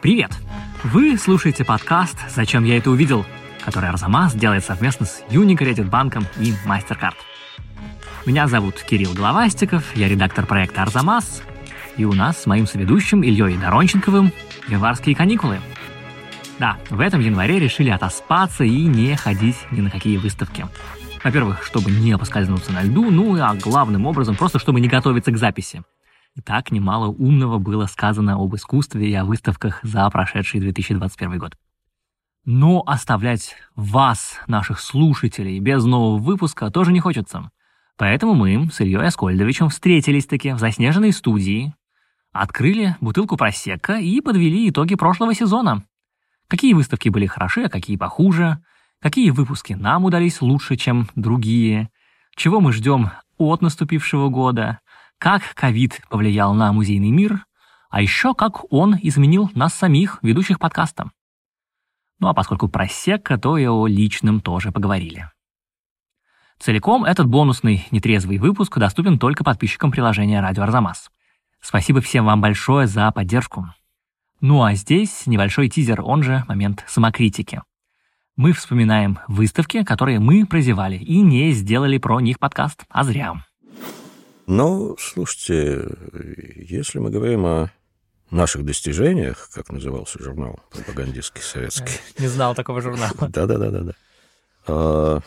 Привет! Вы слушаете подкаст «Зачем я это увидел?», который Арзамас делает совместно с Unicredit банком и MasterCard. Меня зовут Кирилл Головастиков, я редактор проекта «Арзамас», и у нас с моим соведущим Ильей Доронченковым январские каникулы. Да, в этом январе решили отоспаться и не ходить ни на какие выставки. Во-первых, чтобы не поскользнуться на льду, ну а главным образом просто чтобы не готовиться к записи. И так немало умного было сказано об искусстве и о выставках за прошедший 2021 год. Но оставлять вас, наших слушателей, без нового выпуска тоже не хочется. Поэтому мы с Ильей Аскольдовичем встретились-таки в заснеженной студии, открыли бутылку просека и подвели итоги прошлого сезона. Какие выставки были хороши, а какие похуже, какие выпуски нам удались лучше, чем другие, чего мы ждем от наступившего года, как ковид повлиял на музейный мир, а еще как он изменил нас самих, ведущих подкаста. Ну а поскольку про Секка, то и о личном тоже поговорили. Целиком этот бонусный нетрезвый выпуск доступен только подписчикам приложения «Радио Арзамас». Спасибо всем вам большое за поддержку. Ну а здесь небольшой тизер, он же момент самокритики. Мы вспоминаем выставки, которые мы прозевали и не сделали про них подкаст, а зря. Ну, слушайте, если мы говорим о наших достижениях, как назывался журнал пропагандистский советский. Не знал такого журнала. Да-да-да-да. А,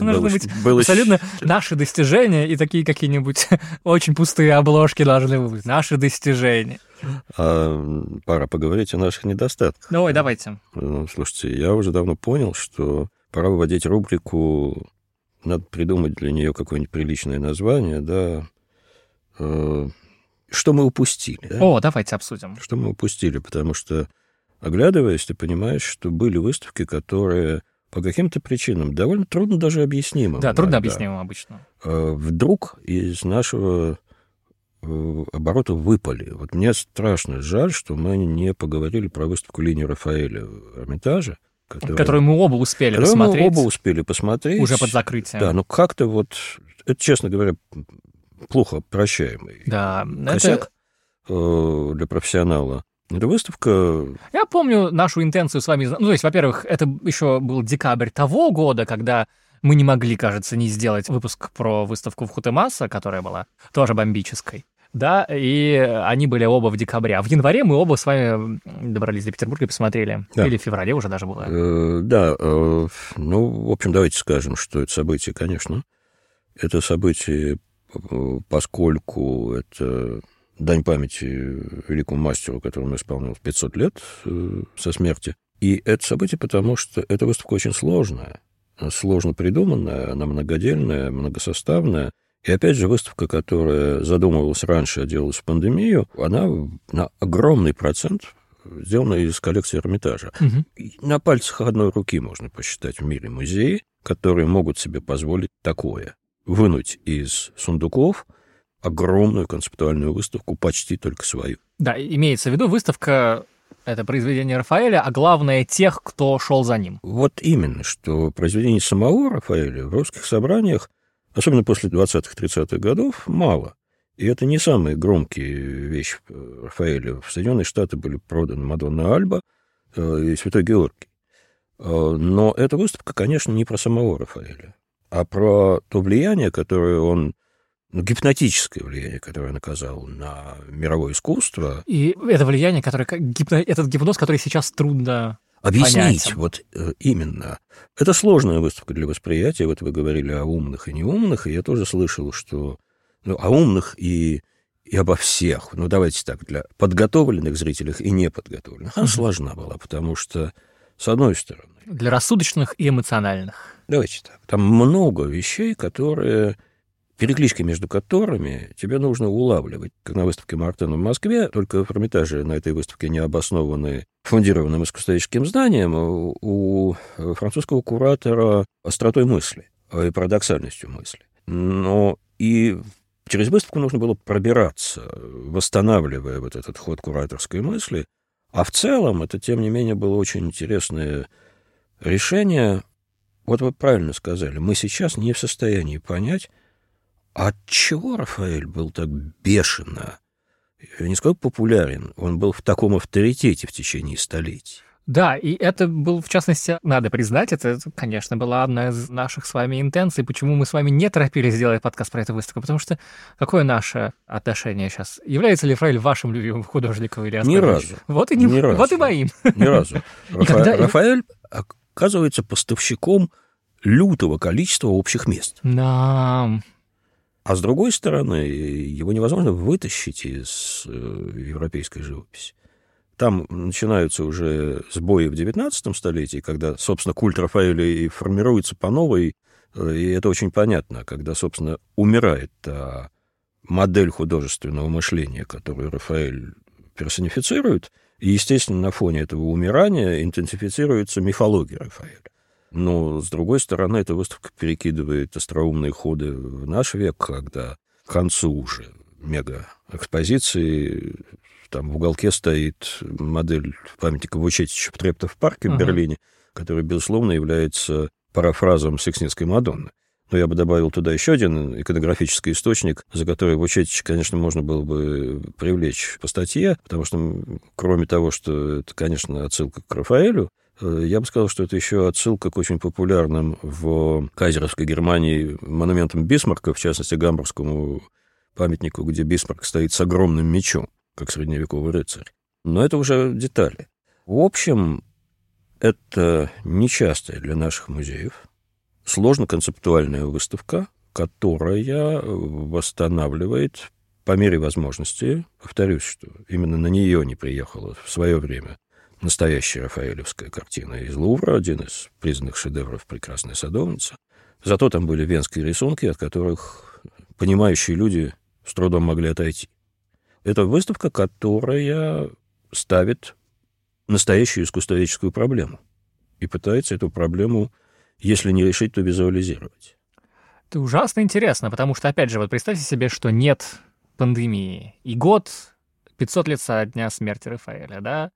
Нужно быть было... абсолютно наши достижения и такие какие-нибудь очень пустые обложки должны быть. Наши достижения. А, пора поговорить о наших недостатках. Давай, давайте. Ну, слушайте, я уже давно понял, что пора выводить рубрику, надо придумать для нее какое-нибудь приличное название, да, что мы упустили. Да? О, давайте обсудим. Что мы упустили, потому что, оглядываясь, ты понимаешь, что были выставки, которые по каким-то причинам довольно трудно даже объяснимым. Да, трудно объяснимым обычно. Э, вдруг из нашего э, оборота выпали. Вот мне страшно жаль, что мы не поговорили про выставку линии Рафаэля в Эрмитаже. Которую, которую мы оба успели посмотреть. мы оба успели посмотреть. Уже под закрытием. Да, но как-то вот, это, честно говоря, плохо прощаемый да, косяк это... для профессионала. Это выставка... Я помню нашу интенцию с вами... Ну, то есть, во-первых, это еще был декабрь того года, когда мы не могли, кажется, не сделать выпуск про выставку в Хутемаса, которая была тоже бомбической. Да, и они были оба в декабре. А в январе мы оба с вами добрались до Петербурга и посмотрели. Да. Или в феврале уже даже было. Э, да, э, ну, в общем, давайте скажем, что это событие, конечно, это событие поскольку это дань памяти великому мастеру, которому исполнилось 500 лет э, со смерти. И это событие потому, что эта выставка очень сложная, сложно придуманная, она многодельная, многосоставная. И опять же, выставка, которая задумывалась раньше, а делалась в пандемию, она на огромный процент сделана из коллекции Эрмитажа. Угу. На пальцах одной руки можно посчитать в мире музеи, которые могут себе позволить такое вынуть из сундуков огромную концептуальную выставку, почти только свою. Да, имеется в виду выставка это произведение Рафаэля, а главное тех, кто шел за ним. Вот именно, что произведений самого Рафаэля в русских собраниях, особенно после 20-30-х годов, мало. И это не самые громкие вещи Рафаэля. В Соединенные Штаты были проданы Мадонна Альба э, и Святой Георгий. Э, но эта выставка, конечно, не про самого Рафаэля а про то влияние, которое он ну, гипнотическое влияние, которое он оказал на мировое искусство. И это влияние, которое, гипно, этот гипноз, который сейчас трудно Объяснить, понятен. вот э, именно. Это сложная выставка для восприятия. Вот вы говорили о умных и неумных, и я тоже слышал, что ну, о умных и, и обо всех. Ну, давайте так, для подготовленных зрителей и неподготовленных. Она сложна была, потому что, с одной стороны... Для рассудочных и эмоциональных. Давайте так. Там много вещей, которые переклички между которыми тебе нужно улавливать. Как на выставке Мартена в Москве, только в Эрмитаже на этой выставке не обоснованы фундированным искусствоведческим знанием, у французского куратора остротой мысли и парадоксальностью мысли. Но и через выставку нужно было пробираться, восстанавливая вот этот ход кураторской мысли. А в целом это, тем не менее, было очень интересное решение вот вы правильно сказали, мы сейчас не в состоянии понять, от чего Рафаэль был так бешено я не скажу популярен, он был в таком авторитете в течение столетий. Да, и это был, в частности, надо признать, это, конечно, была одна из наших с вами интенций, почему мы с вами не торопились сделать подкаст про эту выставку, потому что какое наше отношение сейчас? Является ли Фраиль вашим любимым художником или Ни разу. Вот и, не, Ни разу. вот и моим. Ни разу. Рафа... когда- Рафаэль оказывается поставщиком лютого количества общих мест. Да, А с другой стороны, его невозможно вытащить из э, европейской живописи. Там начинаются уже сбои в XIX столетии, когда, собственно, культ Рафаэля и формируется по новой, э, и это очень понятно, когда, собственно, умирает та модель художественного мышления, которую Рафаэль персонифицирует, и, естественно, на фоне этого умирания интенсифицируется мифология Рафаэля. Но, с другой стороны, эта выставка перекидывает остроумные ходы в наш век, когда к концу уже мега-экспозиции там в уголке стоит модель памятника Вучетича в Трептов парке в. Берлине, который, безусловно, является парафразом Сикснецкой Мадонны. Но я бы добавил туда еще один иконографический источник, за который Вучетич, конечно, можно было бы привлечь по статье, потому что, кроме того, что это, конечно, отсылка к Рафаэлю, э, я бы сказал, что это еще отсылка к очень популярным в кайзеровской Германии монументам Бисмарка, в частности, гамбургскому памятнику, где Бисмарк стоит с огромным мечом, как средневековый рыцарь. Но это уже детали. В общем, это нечастая для наших музеев, сложно-концептуальная выставка, которая восстанавливает по мере возможности, повторюсь, что именно на нее не приехала в свое время настоящая рафаэлевская картина из Лувра, один из признанных шедевров «Прекрасная садовница». Зато там были венские рисунки, от которых понимающие люди с трудом могли отойти. Это выставка, которая ставит настоящую искусствоведческую проблему и пытается эту проблему, если не решить, то визуализировать. это ужасно интересно, потому что, опять же, вот представьте себе, что нет пандемии, и год 500 лет со дня смерти Рафаэля, да?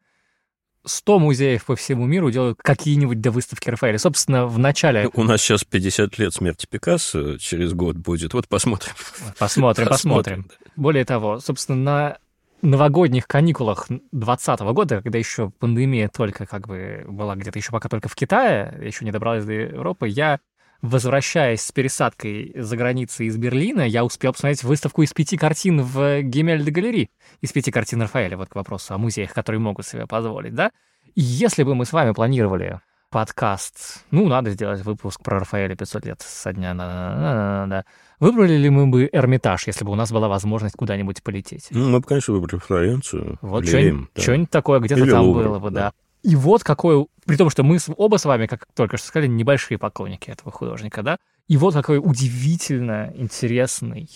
100 музеев по всему миру делают какие-нибудь до выставки Рафаэля. Собственно, в начале... У нас сейчас 50 лет смерти Пикассо, через год будет. Вот посмотрим. Посмотрим, посмотрим. Более того, собственно, на новогодних каникулах 2020 года, когда еще пандемия только как бы была где-то еще пока только в Китае, еще не добралась до Европы, я, возвращаясь с пересадкой за границей из Берлина, я успел посмотреть выставку из пяти картин в Гемельде галерее, из пяти картин Рафаэля, вот к вопросу о музеях, которые могут себе позволить, да? Если бы мы с вами планировали подкаст, ну, надо сделать выпуск про Рафаэля 500 лет со дня, да, да, Выбрали ли мы бы Эрмитаж, если бы у нас была возможность куда-нибудь полететь? Ну, мы бы, конечно, выбрали Флоренцию. Вот что-нибудь, да. такое где-то там Лувр, было бы, да. да. И вот какой, при том, что мы оба с вами, как только что сказали, небольшие поклонники этого художника, да, и вот какой удивительно интересный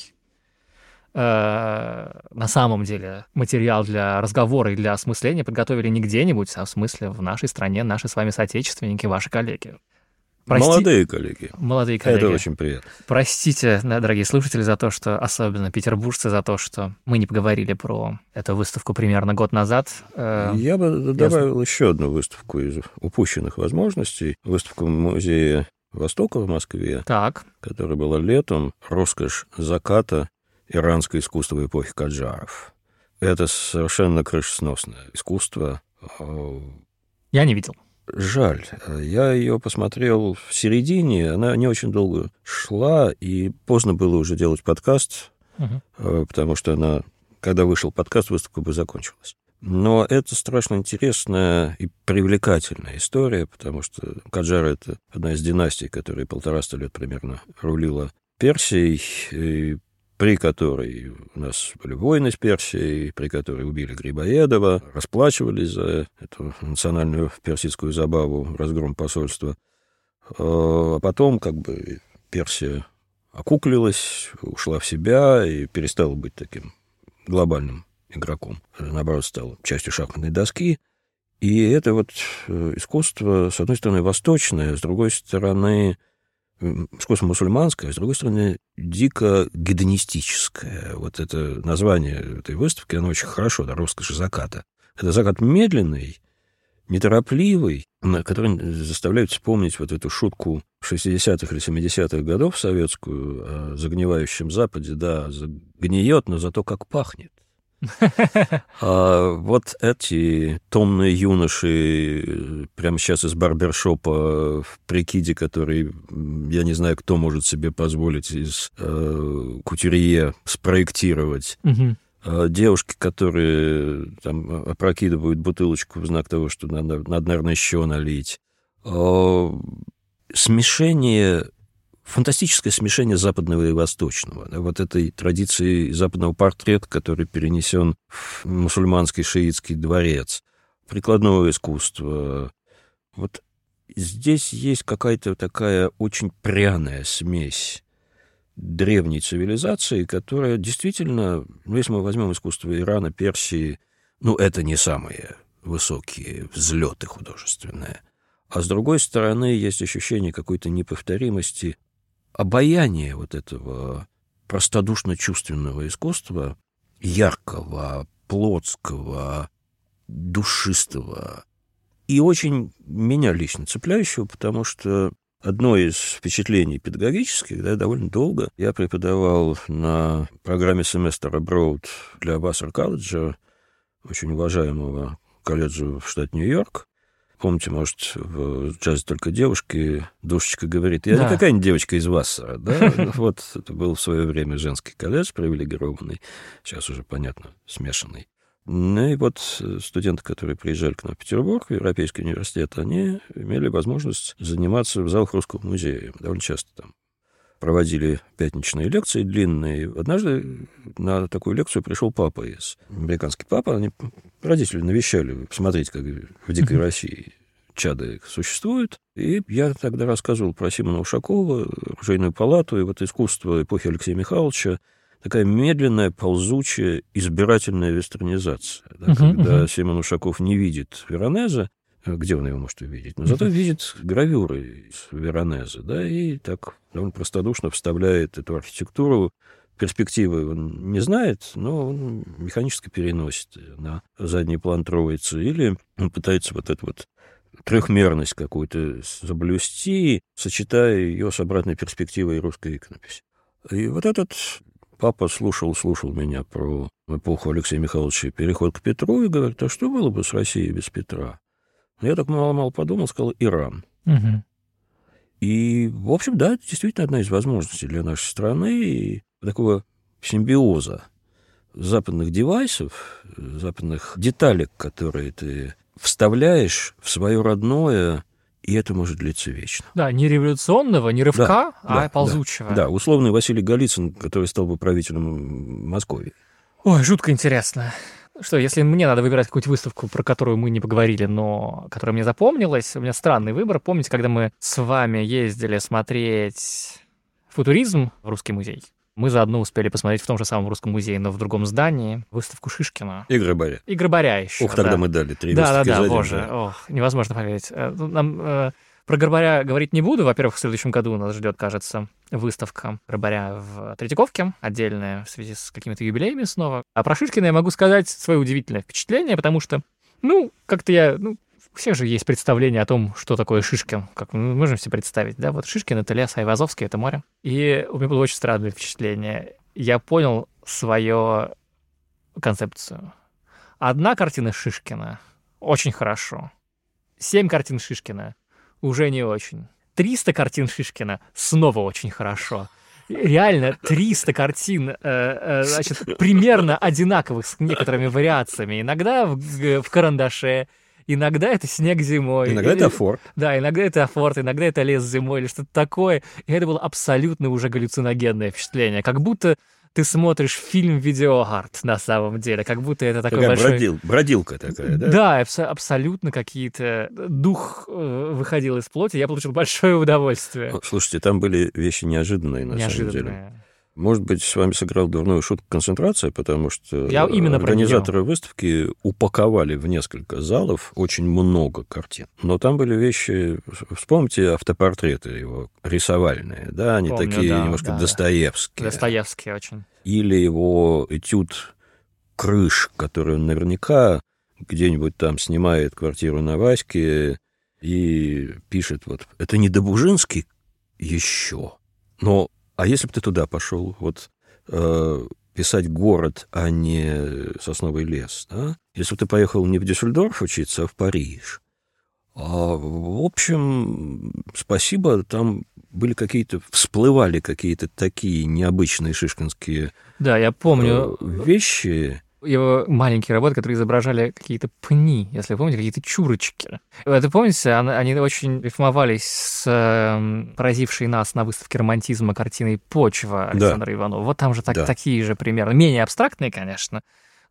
э, на самом деле материал для разговора и для осмысления подготовили не где-нибудь, а в смысле в нашей стране наши с вами соотечественники, ваши коллеги. Прости- Молодые коллеги. Молодые коллеги. Это очень приятно. Простите, да, дорогие слушатели, за то, что, особенно петербуржцы, за то, что мы не поговорили про эту выставку примерно год назад. Э, Я бы добавил еще одну выставку из упущенных возможностей. Выставку музея Востока в Москве, Так, которая была летом. Роскошь заката иранское искусство эпохи Каджаров. Это совершенно крышесносное искусство. Э, я не видел. Жаль. Я ее посмотрел в середине, она не очень долго шла, и поздно было уже делать подкаст, э, потому что она, когда вышел подкаст, выставка бы закончилась. Но это страшно интересная и привлекательная история, потому что Каджар — это одна из династий, которая полтораста лет примерно рулила Персией, и при которой у нас были войны с Персией, при которой убили Грибоедова, расплачивались за эту национальную персидскую забаву, разгром посольства. А потом как бы Персия окуклилась, ушла в себя и перестала быть таким глобальным игроком. Наоборот, стала частью шахматной доски. И это вот э, искусство, с одной стороны, восточное, с другой стороны, искусство мусульманское, а с другой стороны, дико гедонистическое. Вот это название этой выставки, оно очень хорошо, да, роскошь заката. Это закат медленный, неторопливый, который заставляет вспомнить вот эту шутку 60-х или 70-х годов советскую о загнивающем Западе. Да, загниет, но зато как пахнет. А вот эти томные юноши прямо сейчас из барбершопа в прикиде, который, я не знаю, кто может себе позволить из э, кутюрье спроектировать. Угу. Девушки, которые там опрокидывают бутылочку в знак того, что надо, надо наверное, еще налить. А, смешение фантастическое смешение западного и восточного. Да, вот этой традиции западного портрета, который перенесен в мусульманский шиитский дворец, прикладного искусства. Вот здесь есть какая-то такая очень пряная смесь древней цивилизации, которая действительно, ну, если мы возьмем искусство Ирана, Персии, ну, это не самые высокие взлеты художественные. А с другой стороны, есть ощущение какой-то неповторимости обаяние вот этого простодушно-чувственного искусства, яркого, плотского, душистого, и очень меня лично цепляющего, потому что одно из впечатлений педагогических, да, довольно долго я преподавал на программе семестра Abroad для Вассер колледжа, очень уважаемого колледжа в штате Нью-Йорк, Помните, может, в джазе только девушки, душечка говорит, я да. не какая-нибудь девочка из вас, да? Вот это был в свое время женский колледж привилегированный, сейчас уже, понятно, смешанный. Ну и вот студенты, которые приезжали к нам в Петербург, в Европейский университет, они имели возможность заниматься в залах Русского музея. Довольно часто там проводили пятничные лекции длинные. Однажды на такую лекцию пришел папа из американский папа. Они родители навещали, посмотреть, как в дикой России чады существуют. И я тогда рассказывал про Симона Ушакова, оружейную палату и вот искусство эпохи Алексея Михайловича, такая медленная, ползучая, избирательная вестернизация. Да, uh-huh, когда uh-huh. Симон Ушаков не видит Веронеза, где он его может увидеть? Но зато видит гравюры из Веронеза, да, и так довольно простодушно вставляет эту архитектуру. Перспективы он не знает, но он механически переносит на задний план троицы. Или он пытается вот эту вот трехмерность какую-то заблюсти, сочетая ее с обратной перспективой русской иконописи. И вот этот папа слушал, слушал меня про эпоху Алексея Михайловича переход к Петру и говорит, а что было бы с Россией без Петра? Я так мало-мало подумал, сказал Иран. Угу. И, в общем, да, это действительно одна из возможностей для нашей страны и такого симбиоза западных девайсов, западных деталек, которые ты вставляешь в свое родное, и это может длиться вечно. Да, не революционного, не рывка, да, а да, ползучего. Да, да, условный Василий Голицын, который стал бы правителем Москвы. Ой, жутко интересно. Что, если мне надо выбирать какую-нибудь выставку, про которую мы не поговорили, но которая мне запомнилась, у меня странный выбор. Помните, когда мы с вами ездили смотреть футуризм в Русский музей? Мы заодно успели посмотреть в том же самом Русском музее, но в другом здании, выставку Шишкина. И Грабаря. И Грабаря еще. Ух, тогда да. мы дали три да, да, да, боже, да. ох, невозможно поверить. Э, ну, нам э, про Горбаря говорить не буду. Во-первых, в следующем году нас ждет, кажется, выставка Горбаря в Третьяковке, отдельная в связи с какими-то юбилеями снова. А про Шишкина я могу сказать свое удивительное впечатление, потому что, ну, как-то я, ну, у всех же есть представление о том, что такое Шишкин. Как мы можем себе представить, да? Вот Шишкин — это лес, а Айвазовский — это море. И у меня было очень странное впечатление. Я понял свою концепцию. Одна картина Шишкина — очень хорошо. Семь картин Шишкина уже не очень. 300 картин Шишкина снова очень хорошо. Реально 300 картин, э, э, значит, примерно одинаковых с некоторыми вариациями. Иногда в, в карандаше, иногда это снег зимой. Иногда или, это форт. Да, иногда это форт, иногда это лес зимой или что-то такое. И это было абсолютно уже галлюциногенное впечатление. Как будто ты смотришь фильм видеоарт на самом деле, как будто это такой такая большой... Бродил, бродилка такая, да? Да, абс- абсолютно какие-то... Дух э, выходил из плоти, я получил большое удовольствие. Слушайте, там были вещи неожиданные, на неожиданные. самом деле. Может быть, с вами сыграл дурную шутку концентрация, потому что Я именно организаторы выставки упаковали в несколько залов очень много картин. Но там были вещи, вспомните автопортреты его рисовальные, да, они Помню, такие да, немножко да, Достоевские. Достоевские очень. Или его этюд крыш, который он наверняка где-нибудь там снимает квартиру на Ваське и пишет вот, это не Добужинский еще, но а если бы ты туда пошел, вот э, писать город, а не сосновый лес. Да? Если бы ты поехал не в Дюссельдорф учиться, а в Париж. А, в общем, спасибо, там были какие-то, всплывали какие-то такие необычные шишкинские да, я помню. Э, вещи. Его маленькие работы, которые изображали какие-то пни, если вы помните, какие-то чурочки. Это помните, они очень рифмовались с э, поразившей нас на выставке романтизма картиной «Почва» Александра да. Иванова. Вот там же так, да. такие же примеры. Менее абстрактные, конечно,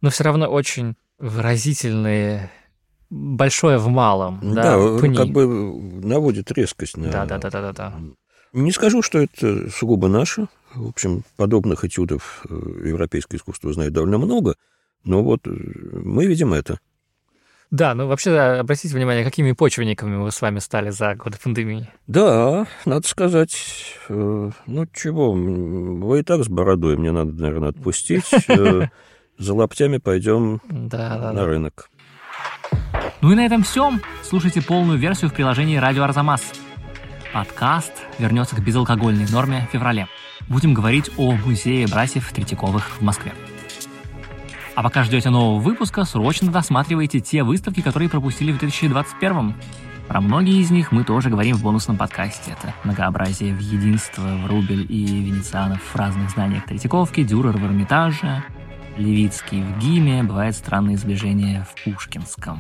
но все равно очень выразительные большое в малом. Да, да пни. как бы наводит резкость на... Да, да, да, да, да, да. Не скажу, что это сугубо наше. В общем, подобных этюдов э, европейское искусство знает довольно много, но вот э, мы видим это. Да, ну вообще, обратите внимание, какими почвенниками мы с вами стали за годы пандемии. Да, надо сказать, э, ну чего, вы и так с бородой, мне надо, наверное, отпустить. За лаптями пойдем на рынок. Ну и на этом все. Слушайте полную версию в приложении «Радио Арзамас». Подкаст вернется к безалкогольной норме в феврале. Будем говорить о музее братьев Третьяковых в Москве. А пока ждете нового выпуска, срочно досматривайте те выставки, которые пропустили в 2021 Про многие из них мы тоже говорим в бонусном подкасте. Это многообразие в единство, в Рубель и Венецианов в разных зданиях Третьяковки, Дюрер в Эрмитаже, Левицкий в ГИМе, бывает странные сближения в Пушкинском.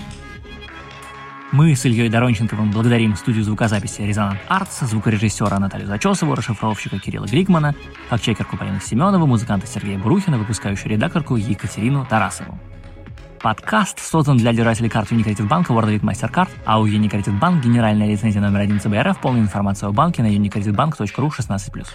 Мы с Ильей Доронченковым благодарим студию звукозаписи «Резонант Артс», звукорежиссера Наталью Зачесову, расшифровщика Кирилла Григмана, фактчекерку Полину Семенову, музыканта Сергея Бурухина, выпускающую редакторку Екатерину Тарасову. Подкаст создан для держателей карт Unicredit банка World MasterCard, а у Unicredit Bank генеральная лицензия номер один ЦБРФ. Полная информация о банке на unicreditbank.ru 16+.